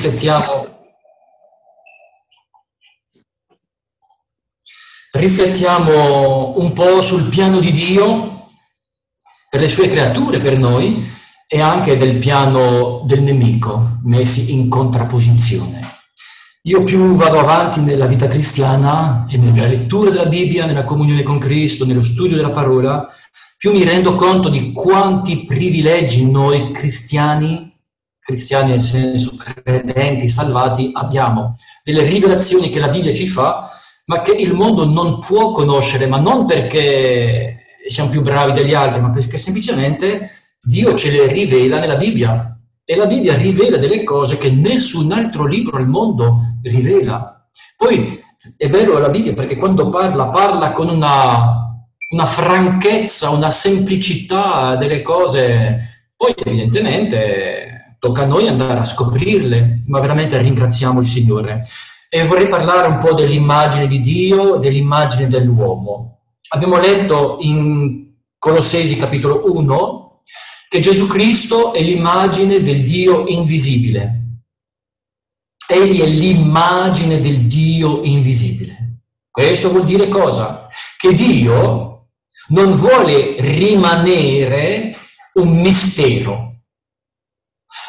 riflettiamo, riflettiamo un po' sul piano di Dio per le sue creature, per noi, e anche del piano del nemico, messi in contrapposizione. Io più vado avanti nella vita cristiana e nella lettura della Bibbia, nella comunione con Cristo, nello studio della parola, più mi rendo conto di quanti privilegi noi cristiani cristiani nel senso credenti, salvati, abbiamo delle rivelazioni che la Bibbia ci fa, ma che il mondo non può conoscere, ma non perché siamo più bravi degli altri, ma perché semplicemente Dio ce le rivela nella Bibbia. E la Bibbia rivela delle cose che nessun altro libro al mondo rivela. Poi è bello la Bibbia perché quando parla, parla con una, una franchezza, una semplicità delle cose. Poi evidentemente tocca a noi andare a scoprirle, ma veramente ringraziamo il Signore. E vorrei parlare un po' dell'immagine di Dio, dell'immagine dell'uomo. Abbiamo letto in Colossesi capitolo 1 che Gesù Cristo è l'immagine del Dio invisibile. Egli è l'immagine del Dio invisibile. Questo vuol dire cosa? Che Dio non vuole rimanere un mistero,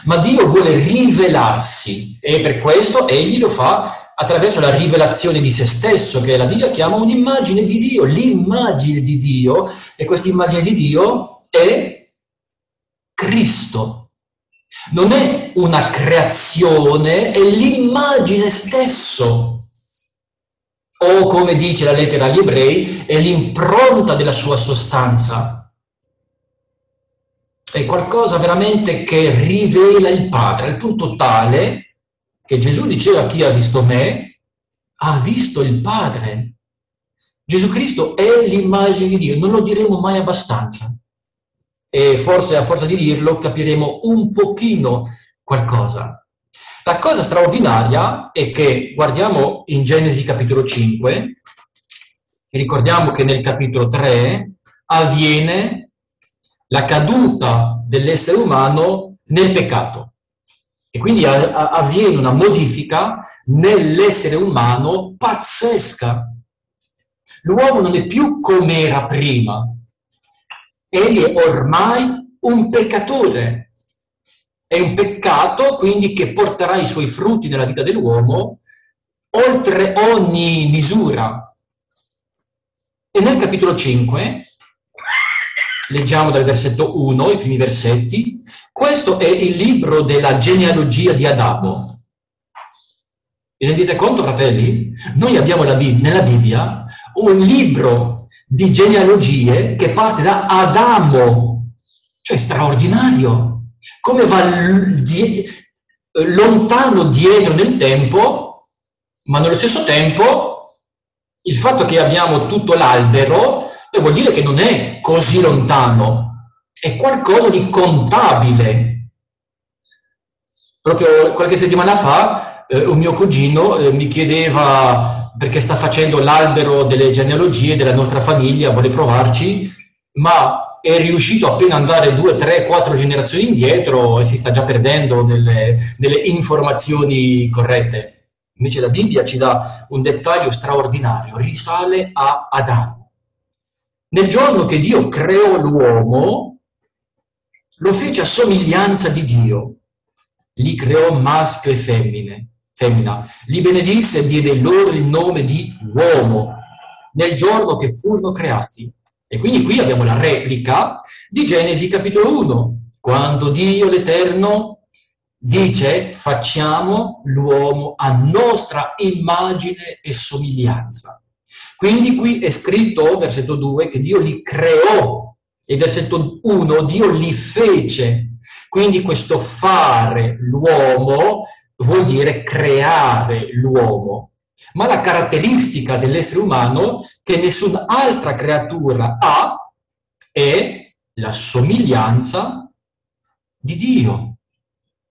ma Dio vuole rivelarsi e per questo egli lo fa attraverso la rivelazione di se stesso, che la Bibbia chiama un'immagine di Dio, l'immagine di Dio, e questa immagine di Dio è Cristo. Non è una creazione, è l'immagine stesso. O come dice la lettera agli ebrei, è l'impronta della sua sostanza è qualcosa veramente che rivela il Padre, al punto tale che Gesù diceva chi ha visto me ha visto il Padre. Gesù Cristo è l'immagine di Dio, non lo diremo mai abbastanza. E forse a forza di dirlo capiremo un pochino qualcosa. La cosa straordinaria è che guardiamo in Genesi capitolo 5, e ricordiamo che nel capitolo 3 avviene la caduta dell'essere umano nel peccato. E quindi avviene una modifica nell'essere umano pazzesca. L'uomo non è più come era prima. Egli è ormai un peccatore. È un peccato quindi che porterà i suoi frutti nella vita dell'uomo oltre ogni misura. E nel capitolo 5 leggiamo dal versetto 1, i primi versetti. Questo è il libro della genealogia di Adamo. Vi rendete conto, fratelli? Noi abbiamo nella Bibbia un libro di genealogie che parte da Adamo, cioè straordinario. Come va lontano dietro nel tempo, ma nello stesso tempo il fatto che abbiamo tutto l'albero vuol dire che non è così lontano, è qualcosa di contabile. Proprio qualche settimana fa eh, un mio cugino eh, mi chiedeva, perché sta facendo l'albero delle genealogie della nostra famiglia, vuole provarci, ma è riuscito appena andare due, tre, quattro generazioni indietro e si sta già perdendo nelle, nelle informazioni corrette. Invece la Bibbia ci dà un dettaglio straordinario, risale a Adamo. Nel giorno che Dio creò l'uomo, lo fece a somiglianza di Dio. Li creò maschio e femmine, femmina. Li benedisse e diede loro il nome di uomo nel giorno che furono creati. E quindi qui abbiamo la replica di Genesi capitolo 1, quando Dio l'Eterno dice facciamo l'uomo a nostra immagine e somiglianza. Quindi qui è scritto, versetto 2, che Dio li creò e versetto 1, Dio li fece. Quindi questo fare l'uomo vuol dire creare l'uomo. Ma la caratteristica dell'essere umano che nessun'altra creatura ha è la somiglianza di Dio.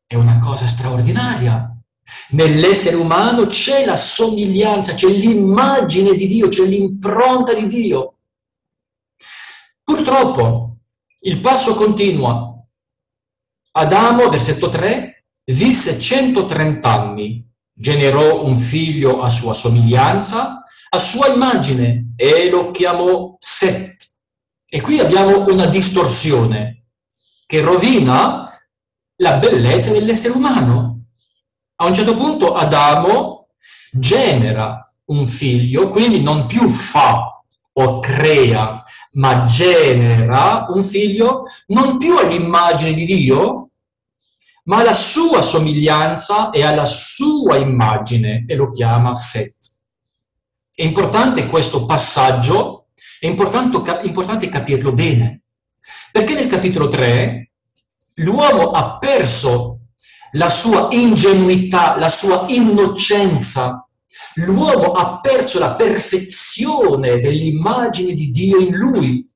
È una cosa straordinaria. Nell'essere umano c'è la somiglianza, c'è l'immagine di Dio, c'è l'impronta di Dio. Purtroppo il passo continua. Adamo, versetto 3, visse 130 anni, generò un figlio a sua somiglianza, a sua immagine, e lo chiamò Set. E qui abbiamo una distorsione che rovina la bellezza dell'essere umano. A un certo punto Adamo genera un figlio, quindi non più fa o crea, ma genera un figlio non più all'immagine di Dio, ma alla sua somiglianza e alla sua immagine e lo chiama Set. È importante questo passaggio, è importante, importante capirlo bene, perché nel capitolo 3 l'uomo ha perso la sua ingenuità, la sua innocenza, l'uomo ha perso la perfezione dell'immagine di Dio in lui.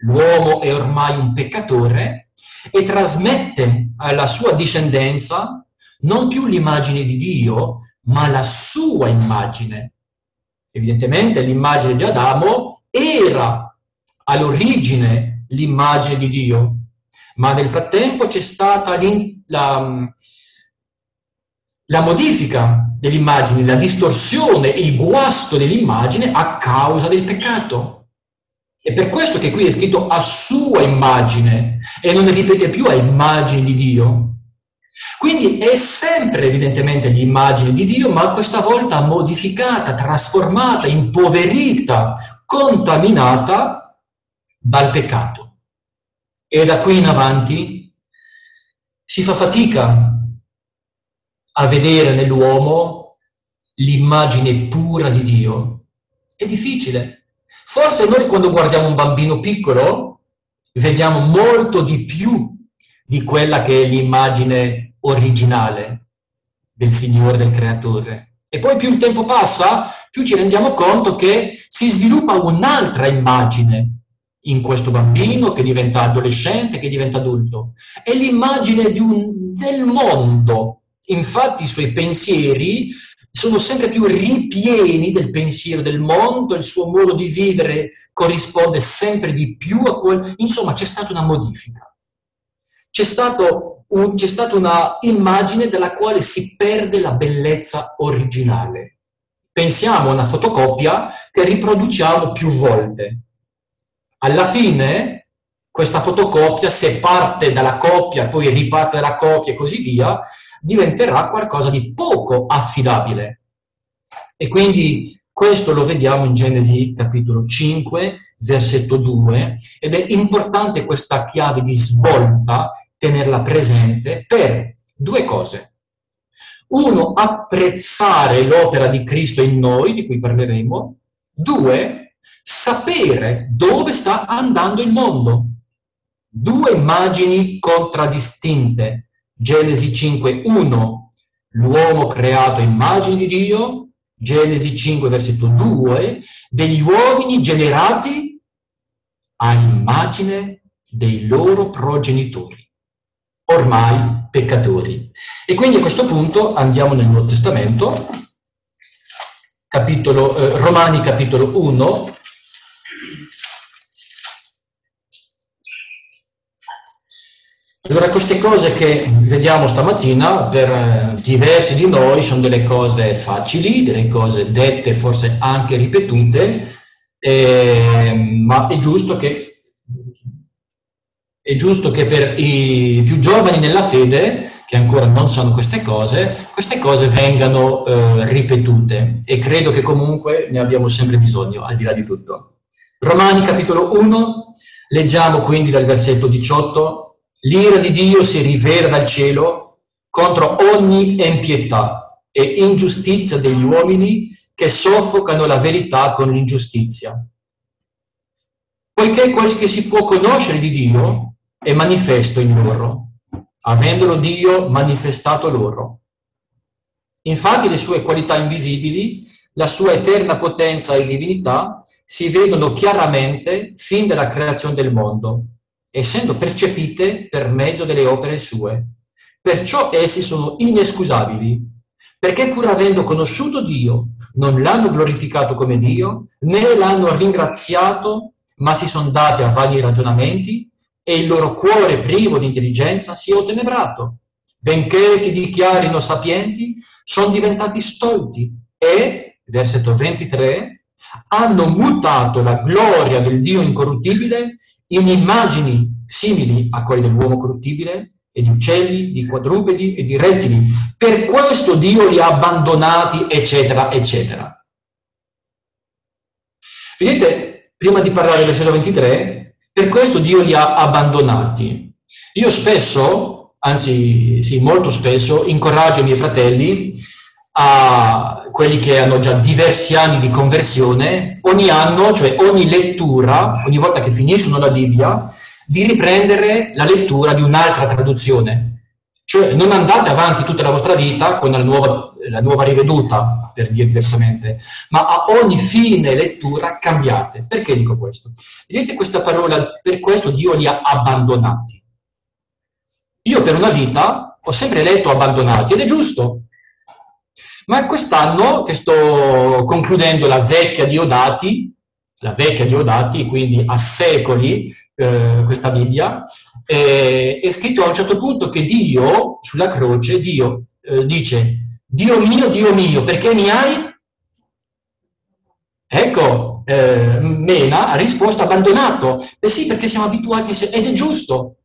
L'uomo è ormai un peccatore e trasmette alla sua discendenza non più l'immagine di Dio, ma la sua immagine. Evidentemente l'immagine di Adamo era all'origine l'immagine di Dio, ma nel frattempo c'è stata la, la modifica dell'immagine, la distorsione, il guasto dell'immagine a causa del peccato. È per questo che qui è scritto a sua immagine e non ripete più a immagine di Dio. Quindi è sempre evidentemente l'immagine di Dio, ma questa volta modificata, trasformata, impoverita, contaminata dal peccato. E da qui in avanti si fa fatica a vedere nell'uomo l'immagine pura di Dio. È difficile. Forse noi quando guardiamo un bambino piccolo vediamo molto di più di quella che è l'immagine originale del Signore, del Creatore. E poi più il tempo passa, più ci rendiamo conto che si sviluppa un'altra immagine in questo bambino che diventa adolescente, che diventa adulto. È l'immagine un, del mondo. Infatti i suoi pensieri sono sempre più ripieni del pensiero del mondo, il suo modo di vivere corrisponde sempre di più a quel... Insomma, c'è stata una modifica. C'è, un, c'è stata una immagine dalla quale si perde la bellezza originale. Pensiamo a una fotocopia che riproduciamo più volte. Alla fine, questa fotocopia, se parte dalla copia, poi riparte dalla copia e così via, diventerà qualcosa di poco affidabile. E quindi questo lo vediamo in Genesi capitolo 5, versetto 2, ed è importante questa chiave di svolta tenerla presente per due cose. Uno, apprezzare l'opera di Cristo in noi, di cui parleremo. Due, sapere dove sta andando il mondo. Due immagini contraddistinte Genesi 5.1, l'uomo creato immagine di Dio, Genesi 5 versetto 2, degli uomini generati a immagine dei loro progenitori, ormai peccatori. E quindi a questo punto andiamo nel Nuovo Testamento, capitolo, eh, Romani capitolo 1, Allora, queste cose che vediamo stamattina per eh, diversi di noi sono delle cose facili, delle cose dette, forse anche ripetute, eh, ma è giusto, che, è giusto che per i più giovani nella fede, che ancora non sanno queste cose, queste cose vengano eh, ripetute e credo che comunque ne abbiamo sempre bisogno, al di là di tutto. Romani capitolo 1, leggiamo quindi dal versetto 18 L'ira di Dio si rivela dal cielo contro ogni impietà e ingiustizia degli uomini che soffocano la verità con l'ingiustizia. Poiché quel che si può conoscere di Dio è manifesto in loro, avendolo Dio manifestato loro. Infatti le sue qualità invisibili, la sua eterna potenza e divinità si vedono chiaramente fin dalla creazione del mondo essendo percepite per mezzo delle opere sue. Perciò essi sono inescusabili, perché pur avendo conosciuto Dio, non l'hanno glorificato come Dio, né l'hanno ringraziato, ma si sono dati a vani ragionamenti e il loro cuore privo di intelligenza si è ottenebrato. benché si dichiarino sapienti, sono diventati stolti e, versetto 23, hanno mutato la gloria del Dio incorruttibile in immagini simili a quelle dell'uomo corruttibile e di uccelli, di quadrupedi e di rettili. Per questo Dio li ha abbandonati, eccetera, eccetera. Vedete, prima di parlare del versetto 23, per questo Dio li ha abbandonati. Io spesso, anzi sì, molto spesso, incoraggio i miei fratelli a quelli che hanno già diversi anni di conversione, ogni anno, cioè ogni lettura, ogni volta che finiscono la Bibbia, di riprendere la lettura di un'altra traduzione. Cioè non andate avanti tutta la vostra vita con la nuova, la nuova riveduta, per dire diversamente, ma a ogni fine lettura cambiate. Perché dico questo? Vedete questa parola, per questo Dio li ha abbandonati. Io per una vita ho sempre letto abbandonati ed è giusto, ma quest'anno che sto concludendo la vecchia Diodati, la vecchia Diodati, quindi a secoli eh, questa Bibbia, eh, è scritto a un certo punto che Dio, sulla croce, Dio eh, dice, Dio mio, Dio mio, perché mi hai? Ecco, eh, Mena ha risposto abbandonato. Eh sì, perché siamo abituati, ed è giusto.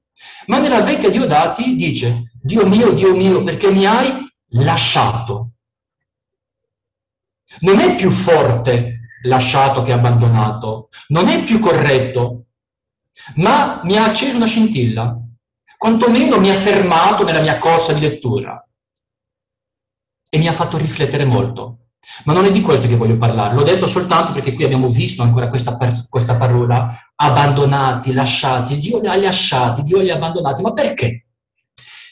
Ma nella vecchia Diodati dice, Dio mio, Dio mio, perché mi hai lasciato. Non è più forte lasciato che abbandonato, non è più corretto, ma mi ha acceso una scintilla, quantomeno mi ha fermato nella mia corsa di lettura e mi ha fatto riflettere molto. Ma non è di questo che voglio parlare, l'ho detto soltanto perché qui abbiamo visto ancora questa, questa parola, abbandonati, lasciati, Dio li ha lasciati, Dio li ha abbandonati, ma perché?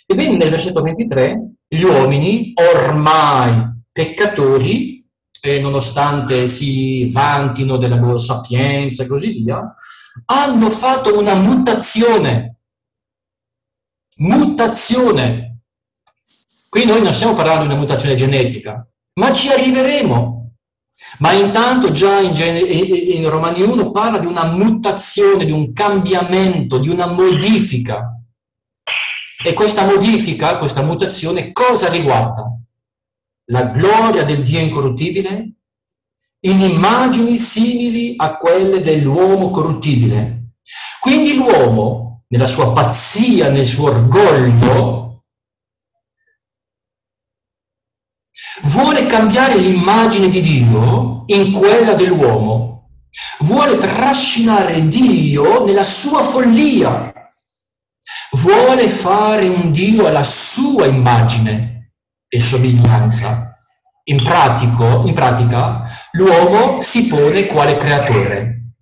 Ebbene, nel versetto 23, gli uomini, ormai peccatori, e nonostante si vantino della loro sapienza e così via, hanno fatto una mutazione. Mutazione. Qui noi non stiamo parlando di una mutazione genetica, ma ci arriveremo. Ma intanto già in, in Romani 1 parla di una mutazione, di un cambiamento, di una modifica. E questa modifica, questa mutazione, cosa riguarda? la gloria del Dio incorruttibile in immagini simili a quelle dell'uomo corruttibile. Quindi l'uomo, nella sua pazzia, nel suo orgoglio, vuole cambiare l'immagine di Dio in quella dell'uomo, vuole trascinare Dio nella sua follia, vuole fare un Dio alla sua immagine e somiglianza. In, pratico, in pratica, l'uomo si pone quale creatore.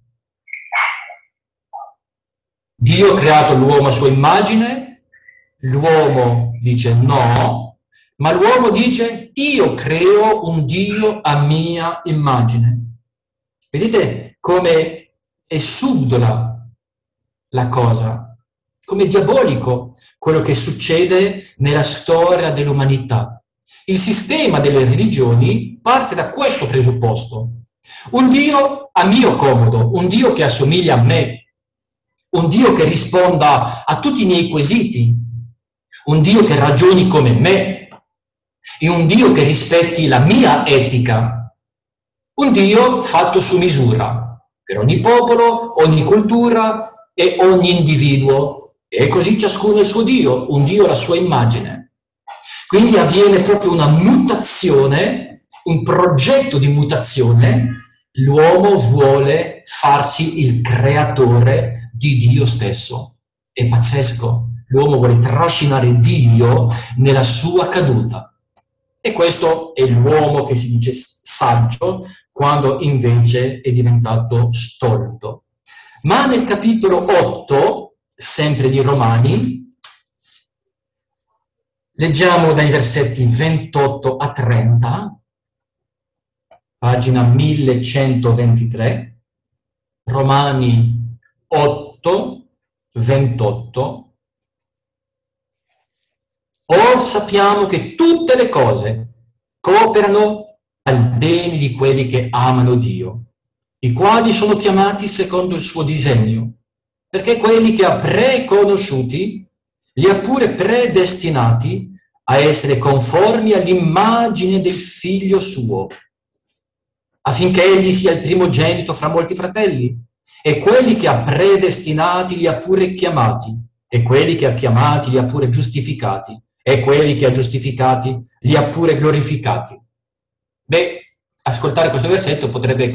Dio ha creato l'uomo a sua immagine, l'uomo dice no, ma l'uomo dice io creo un Dio a mia immagine. Vedete come è subdola la cosa, come diabolico quello che succede nella storia dell'umanità. Il sistema delle religioni parte da questo presupposto. Un Dio a mio comodo, un Dio che assomiglia a me, un Dio che risponda a tutti i miei quesiti, un Dio che ragioni come me e un Dio che rispetti la mia etica, un Dio fatto su misura per ogni popolo, ogni cultura e ogni individuo. E così ciascuno il suo Dio, un Dio alla sua immagine. Quindi avviene proprio una mutazione, un progetto di mutazione. L'uomo vuole farsi il creatore di Dio stesso. È pazzesco. L'uomo vuole trascinare Dio nella sua caduta. E questo è l'uomo che si dice saggio, quando invece è diventato stolto. Ma nel capitolo 8, sempre di Romani, Leggiamo dai versetti 28 a 30, pagina 1123, Romani 8, 28. Or sappiamo che tutte le cose cooperano al bene di quelli che amano Dio, i quali sono chiamati secondo il suo disegno, perché quelli che ha preconosciuti li ha pure predestinati a essere conformi all'immagine del figlio suo, affinché egli sia il primogenito fra molti fratelli. E quelli che ha predestinati li ha pure chiamati, e quelli che ha chiamati li ha pure giustificati, e quelli che ha giustificati li ha pure glorificati. Beh, ascoltare questo versetto potrebbe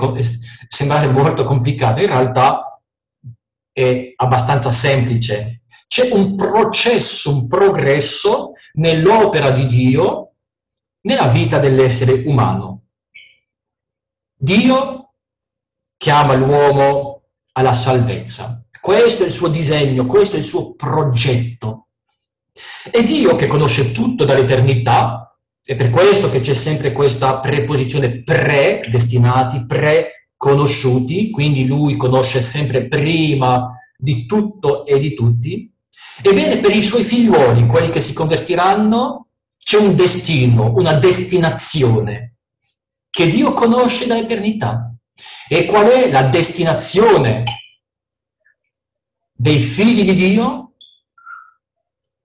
sembrare molto complicato, in realtà è abbastanza semplice. C'è un processo, un progresso nell'opera di Dio nella vita dell'essere umano. Dio chiama l'uomo alla salvezza. Questo è il suo disegno, questo è il suo progetto. E Dio che conosce tutto dall'eternità, è per questo che c'è sempre questa preposizione pre-destinati, pre-conosciuti, quindi lui conosce sempre prima di tutto e di tutti. Ebbene, per i suoi figliuoli, quelli che si convertiranno, c'è un destino, una destinazione che Dio conosce dall'eternità. E qual è la destinazione dei figli di Dio?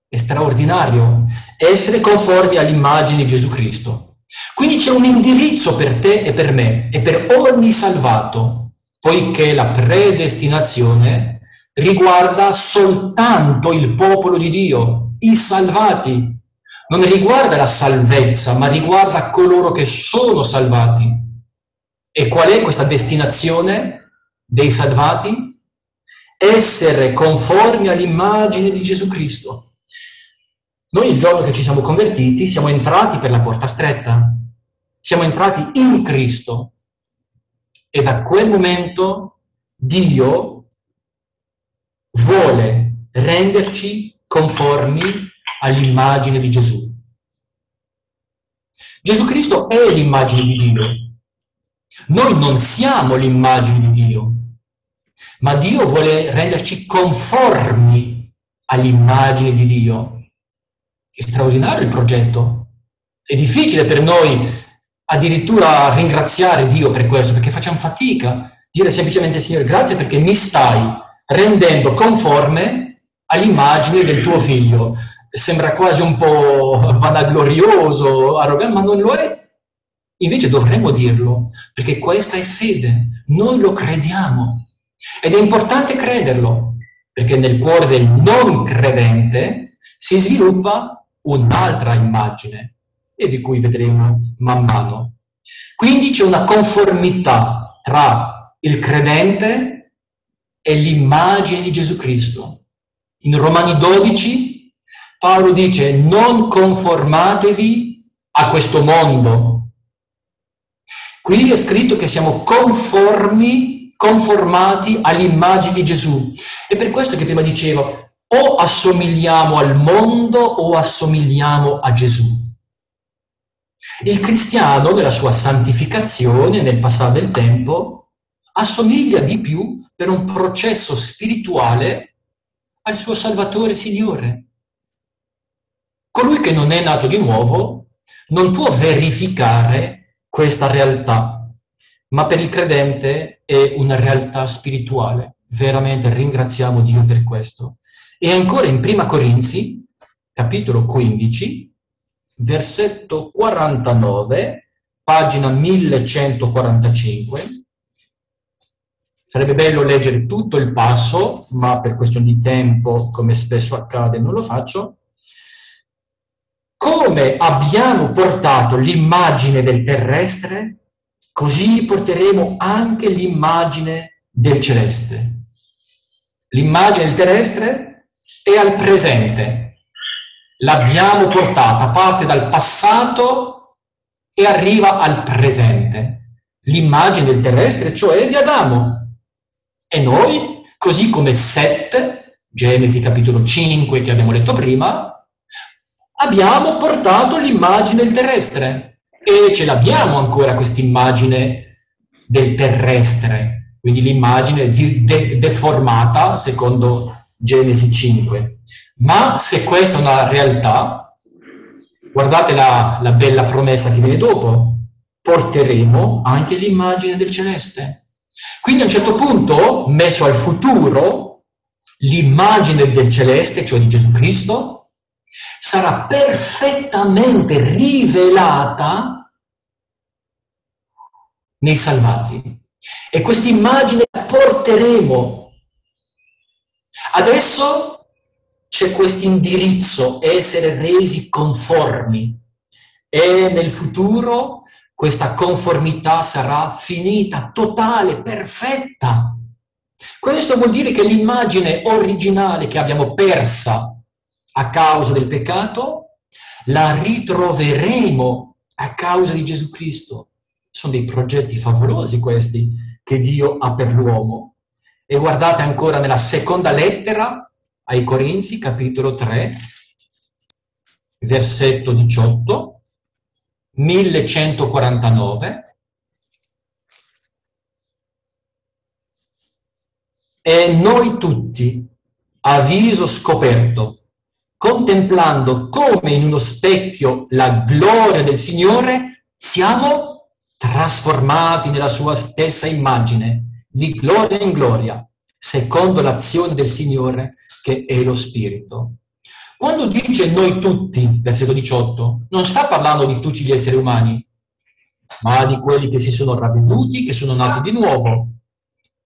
È straordinario essere conformi all'immagine di Gesù Cristo. Quindi c'è un indirizzo per te e per me e per ogni salvato, poiché la predestinazione riguarda soltanto il popolo di Dio, i salvati. Non riguarda la salvezza, ma riguarda coloro che sono salvati. E qual è questa destinazione dei salvati? Essere conformi all'immagine di Gesù Cristo. Noi il giorno che ci siamo convertiti siamo entrati per la porta stretta, siamo entrati in Cristo e da quel momento Dio vuole renderci conformi all'immagine di Gesù. Gesù Cristo è l'immagine di Dio. Noi non siamo l'immagine di Dio, ma Dio vuole renderci conformi all'immagine di Dio. È straordinario il progetto. È difficile per noi addirittura ringraziare Dio per questo, perché facciamo fatica. Dire semplicemente, Signore, grazie perché mi stai rendendo conforme all'immagine del tuo figlio. Sembra quasi un po' vanaglorioso, arrogante, ma non lo è. Invece dovremmo dirlo, perché questa è fede, noi lo crediamo. Ed è importante crederlo, perché nel cuore del non credente si sviluppa un'altra immagine e di cui vedremo man mano. Quindi c'è una conformità tra il credente e l'immagine di Gesù Cristo. In Romani 12 Paolo dice non conformatevi a questo mondo. Qui è scritto che siamo conformi, conformati all'immagine di Gesù. E per questo che prima dicevo, o assomigliamo al mondo o assomigliamo a Gesù. Il cristiano, nella sua santificazione, nel passare del tempo, assomiglia di più per un processo spirituale al suo Salvatore Signore. Colui che non è nato di nuovo non può verificare questa realtà, ma per il credente è una realtà spirituale. Veramente ringraziamo Dio per questo. E ancora in Prima Corinzi, capitolo 15, versetto 49, pagina 1145. Sarebbe bello leggere tutto il passo, ma per questione di tempo, come spesso accade, non lo faccio. Come abbiamo portato l'immagine del terrestre, così porteremo anche l'immagine del celeste. L'immagine del terrestre e al presente. L'abbiamo portata, parte dal passato e arriva al presente. L'immagine del terrestre, cioè di Adamo. E noi, così come Sette, Genesi capitolo 5 che abbiamo letto prima, abbiamo portato l'immagine del terrestre e ce l'abbiamo ancora questa immagine del terrestre, quindi l'immagine de- deformata secondo Genesi 5. Ma se questa è una realtà, guardate la, la bella promessa che viene dopo, porteremo anche l'immagine del celeste. Quindi a un certo punto, messo al futuro, l'immagine del celeste, cioè di Gesù Cristo, sarà perfettamente rivelata nei salvati. E questa immagine la porteremo. Adesso c'è questo indirizzo, essere resi conformi. E nel futuro questa conformità sarà finita, totale, perfetta. Questo vuol dire che l'immagine originale che abbiamo persa a causa del peccato, la ritroveremo a causa di Gesù Cristo. Sono dei progetti favolosi questi che Dio ha per l'uomo. E guardate ancora nella seconda lettera ai Corinzi, capitolo 3, versetto 18, 1149. E noi tutti, a viso scoperto, contemplando come in uno specchio la gloria del Signore, siamo trasformati nella sua stessa immagine, di gloria in gloria, secondo l'azione del Signore che è lo Spirito. Quando dice noi tutti, versetto 18, non sta parlando di tutti gli esseri umani, ma di quelli che si sono ravveduti, che sono nati di nuovo.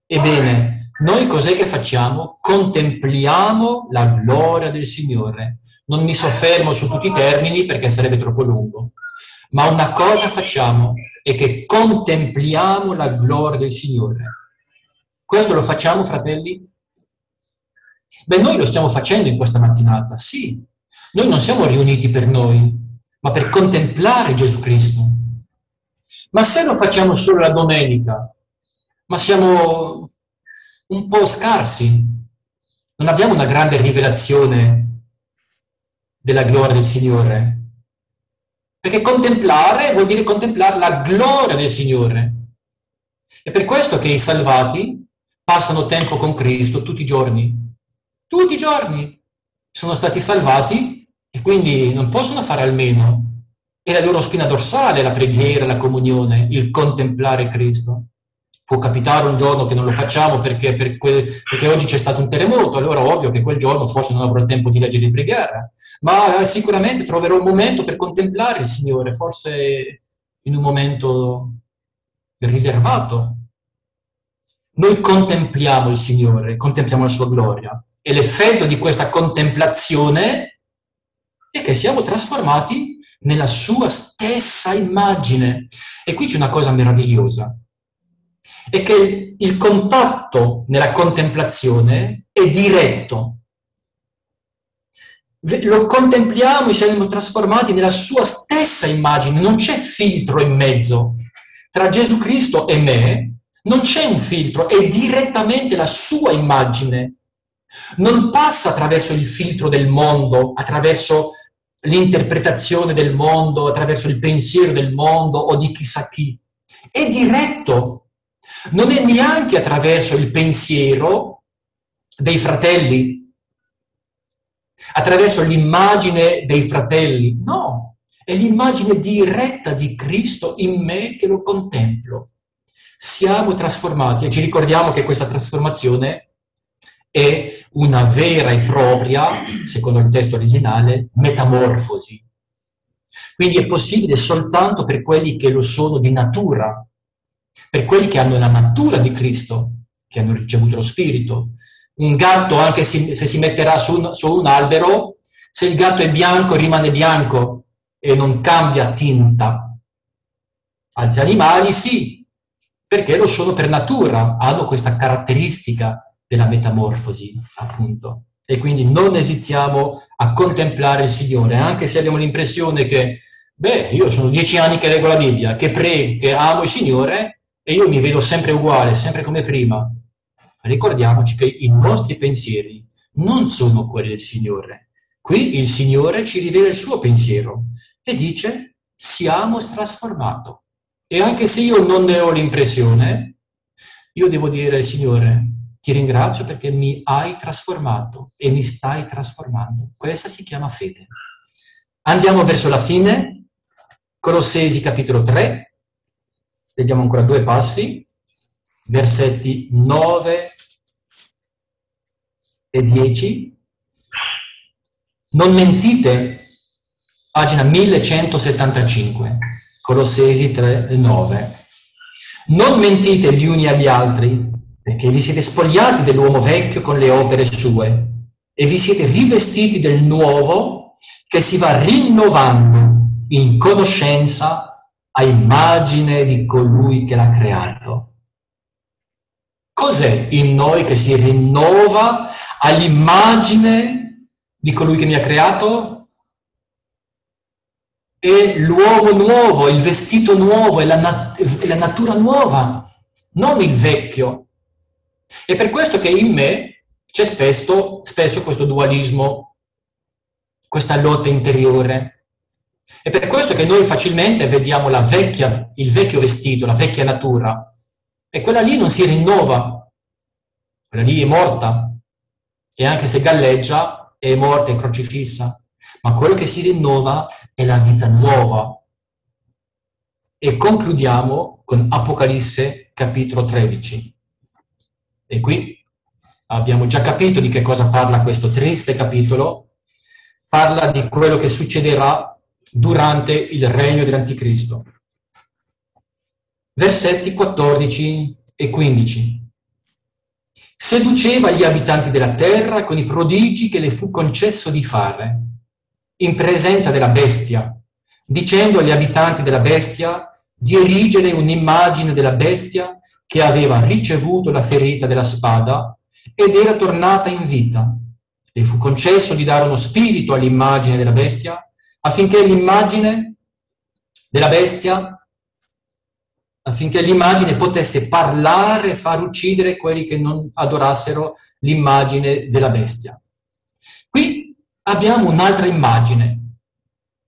Ebbene, noi cos'è che facciamo? Contempliamo la gloria del Signore. Non mi soffermo su tutti i termini perché sarebbe troppo lungo, ma una cosa facciamo è che contempliamo la gloria del Signore. Questo lo facciamo, fratelli? Beh, noi lo stiamo facendo in questa mattinata, sì. Noi non siamo riuniti per noi, ma per contemplare Gesù Cristo. Ma se lo facciamo solo la domenica, ma siamo un po' scarsi. Non abbiamo una grande rivelazione della gloria del Signore. Perché contemplare vuol dire contemplare la gloria del Signore. È per questo che i salvati passano tempo con Cristo tutti i giorni. Tutti i giorni sono stati salvati e quindi non possono fare almeno. È la loro spina dorsale la preghiera, la comunione, il contemplare Cristo. Può capitare un giorno che non lo facciamo perché, per que- perché oggi c'è stato un terremoto, allora ovvio che quel giorno forse non avrò tempo di leggere e di pregare, ma eh, sicuramente troverò un momento per contemplare il Signore, forse in un momento riservato. Noi contempliamo il Signore, contempliamo la sua gloria e l'effetto di questa contemplazione è che siamo trasformati nella sua stessa immagine. E qui c'è una cosa meravigliosa è che il contatto nella contemplazione è diretto. Lo contempliamo e siamo trasformati nella sua stessa immagine, non c'è filtro in mezzo. Tra Gesù Cristo e me non c'è un filtro, è direttamente la sua immagine. Non passa attraverso il filtro del mondo, attraverso l'interpretazione del mondo, attraverso il pensiero del mondo o di chissà chi. È diretto, non è neanche attraverso il pensiero dei fratelli, attraverso l'immagine dei fratelli, no, è l'immagine diretta di Cristo in me che lo contemplo. Siamo trasformati e ci ricordiamo che questa trasformazione è una vera e propria, secondo il testo originale, metamorfosi. Quindi è possibile soltanto per quelli che lo sono di natura, per quelli che hanno la natura di Cristo, che hanno ricevuto lo Spirito. Un gatto, anche se si metterà su un, su un albero, se il gatto è bianco rimane bianco e non cambia tinta. Altri animali sì, perché lo sono per natura, hanno questa caratteristica della metamorfosi, appunto. E quindi non esitiamo a contemplare il Signore, anche se abbiamo l'impressione che, beh, io sono dieci anni che leggo la Bibbia, che prego, che amo il Signore, e io mi vedo sempre uguale, sempre come prima. Ricordiamoci che i nostri pensieri non sono quelli del Signore. Qui il Signore ci rivela il suo pensiero e dice siamo trasformati. E anche se io non ne ho l'impressione, io devo dire al Signore ti ringrazio perché mi hai trasformato e mi stai trasformando. Questa si chiama fede. Andiamo verso la fine. Colossesi capitolo 3, Leggiamo ancora due passi, versetti 9 e 10. Non mentite pagina 1175, Colossesi 3, 9. Non mentite gli uni agli altri, perché vi siete spogliati dell'uomo vecchio con le opere sue e vi siete rivestiti del nuovo che si va rinnovando in conoscenza a immagine di colui che l'ha creato. Cos'è in noi che si rinnova all'immagine di colui che mi ha creato? È l'uomo nuovo, il vestito nuovo, è la, nat- è la natura nuova, non il vecchio. È per questo che in me c'è spesso, spesso questo dualismo, questa lotta interiore. È per questo che noi facilmente vediamo vecchia, il vecchio vestito, la vecchia natura, e quella lì non si rinnova, quella lì è morta, e anche se galleggia è morta, è crocifissa, ma quello che si rinnova è la vita nuova. E concludiamo con Apocalisse capitolo 13. E qui abbiamo già capito di che cosa parla questo triste capitolo, parla di quello che succederà durante il regno dell'Anticristo versetti 14 e 15. Seduceva gli abitanti della terra con i prodigi che le fu concesso di fare, in presenza della bestia, dicendo agli abitanti della bestia di erigere un'immagine della bestia che aveva ricevuto la ferita della spada ed era tornata in vita. Le fu concesso di dare uno spirito all'immagine della bestia affinché l'immagine della bestia affinché l'immagine potesse parlare e far uccidere quelli che non adorassero l'immagine della bestia. Qui abbiamo un'altra immagine,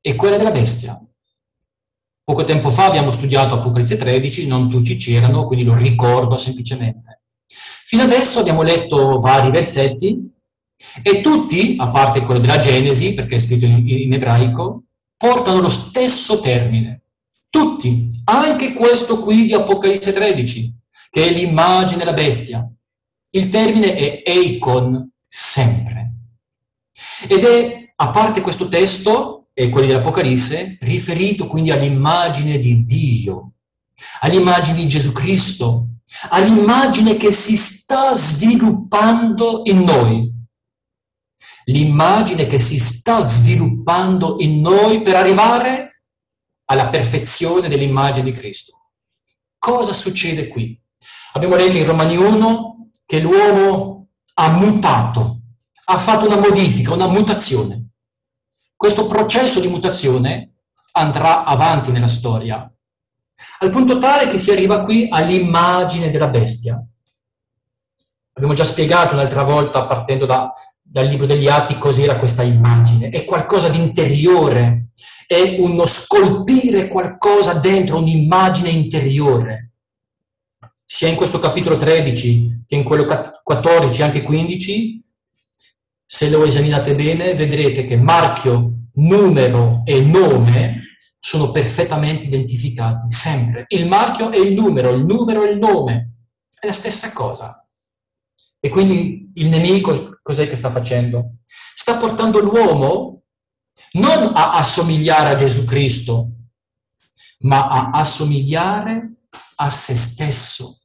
è quella della bestia. Poco tempo fa abbiamo studiato Apocalisse 13, non tutti c'erano, quindi lo ricordo semplicemente. Fino adesso abbiamo letto vari versetti e tutti, a parte quello della Genesi, perché è scritto in, ebraico, portano lo stesso termine, tutti, anche questo qui di Apocalisse 13, che è l'immagine della bestia. Il termine è eikon, sempre. Ed è, a parte questo testo e quelli dell'Apocalisse, riferito quindi all'immagine di Dio, all'immagine di Gesù Cristo, all'immagine che si sta sviluppando in noi. L'immagine che si sta sviluppando in noi per arrivare alla perfezione dell'immagine di Cristo. Cosa succede qui? Abbiamo letto in Romani 1 che l'uomo ha mutato, ha fatto una modifica, una mutazione. Questo processo di mutazione andrà avanti nella storia, al punto tale che si arriva qui all'immagine della bestia. Abbiamo già spiegato un'altra volta, partendo da, dal libro degli Atti, cos'era questa immagine. È qualcosa di interiore, è uno scolpire qualcosa dentro un'immagine interiore. Sia in questo capitolo 13 che in quello 14, anche 15, se lo esaminate bene, vedrete che marchio, numero e nome sono perfettamente identificati, sempre. Il marchio è il numero, il numero è il nome, è la stessa cosa. E quindi il nemico cos'è che sta facendo? Sta portando l'uomo non a assomigliare a Gesù Cristo, ma a assomigliare a se stesso.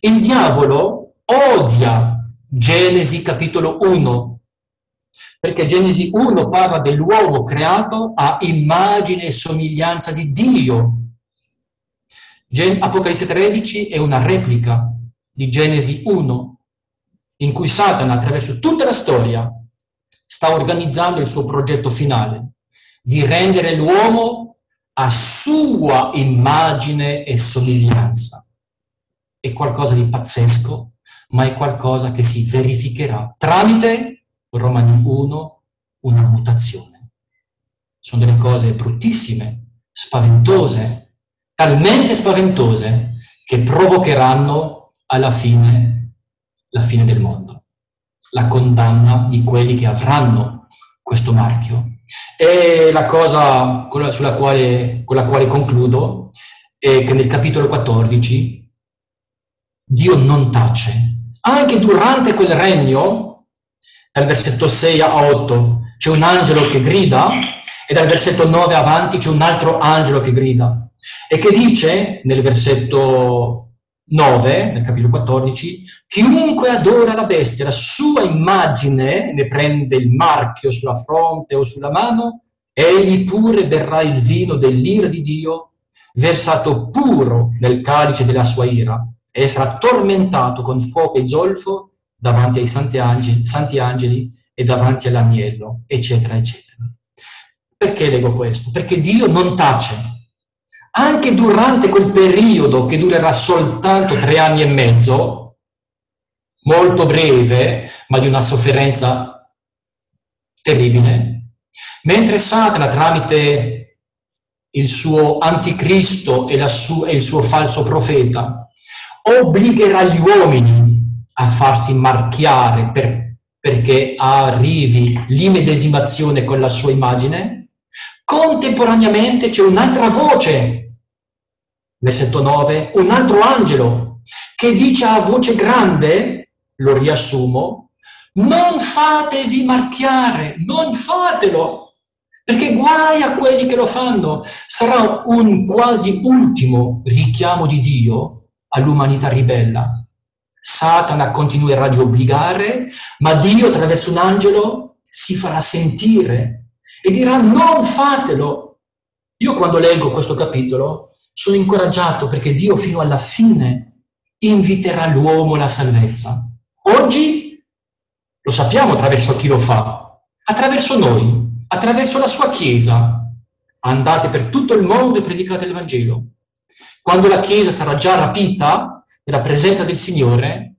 Il diavolo odia Genesi capitolo 1, perché Genesi 1 parla dell'uomo creato a immagine e somiglianza di Dio. Apocalisse 13 è una replica di Genesi 1, in cui Satana attraverso tutta la storia sta organizzando il suo progetto finale di rendere l'uomo a sua immagine e somiglianza. È qualcosa di pazzesco, ma è qualcosa che si verificherà tramite, Romani 1, una mutazione. Sono delle cose bruttissime, spaventose, talmente spaventose che provocheranno alla fine la fine del mondo la condanna di quelli che avranno questo marchio. E la cosa quale, con la quale concludo è che nel capitolo 14 Dio non tace. Anche durante quel regno, dal versetto 6 a 8, c'è un angelo che grida E dal versetto 9 avanti c'è un altro angelo che grida. E che dice nel versetto 9, nel capitolo 14, chiunque adora la bestia, la sua immagine, ne prende il marchio sulla fronte o sulla mano, egli pure berrà il vino dell'ira di Dio, versato puro nel calice della sua ira, e sarà tormentato con fuoco e zolfo davanti ai santi angeli, santi angeli e davanti all'agnello, eccetera, eccetera. Perché leggo questo? Perché Dio non tace. Anche durante quel periodo che durerà soltanto tre anni e mezzo, molto breve, ma di una sofferenza terribile, mentre Satana tramite il suo anticristo e, su- e il suo falso profeta obbligherà gli uomini a farsi marchiare per, perché arrivi l'immedesimazione con la sua immagine, contemporaneamente c'è un'altra voce, versetto 9, un altro angelo che dice a voce grande, lo riassumo, non fatevi marchiare, non fatelo, perché guai a quelli che lo fanno. Sarà un quasi ultimo richiamo di Dio all'umanità ribella Satana continuerà di obbligare, ma Dio attraverso un angelo si farà sentire e dirà non fatelo. Io quando leggo questo capitolo sono incoraggiato perché Dio fino alla fine inviterà l'uomo alla salvezza. Oggi lo sappiamo attraverso chi lo fa, attraverso noi, attraverso la sua Chiesa. Andate per tutto il mondo e predicate il Vangelo. Quando la Chiesa sarà già rapita, nella presenza del Signore,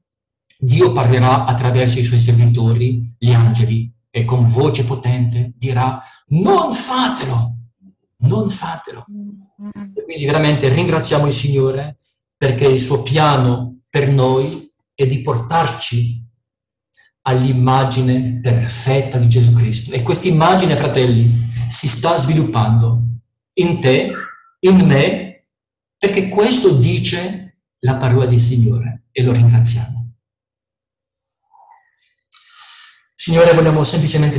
Dio parlerà attraverso i suoi servitori, gli angeli, e con voce potente dirà non fatelo, non fatelo. E quindi veramente ringraziamo il Signore perché il suo piano per noi è di portarci all'immagine perfetta di Gesù Cristo. E questa immagine, fratelli, si sta sviluppando in te, in me, perché questo dice la parola del Signore e lo ringraziamo. Signore, vogliamo semplicemente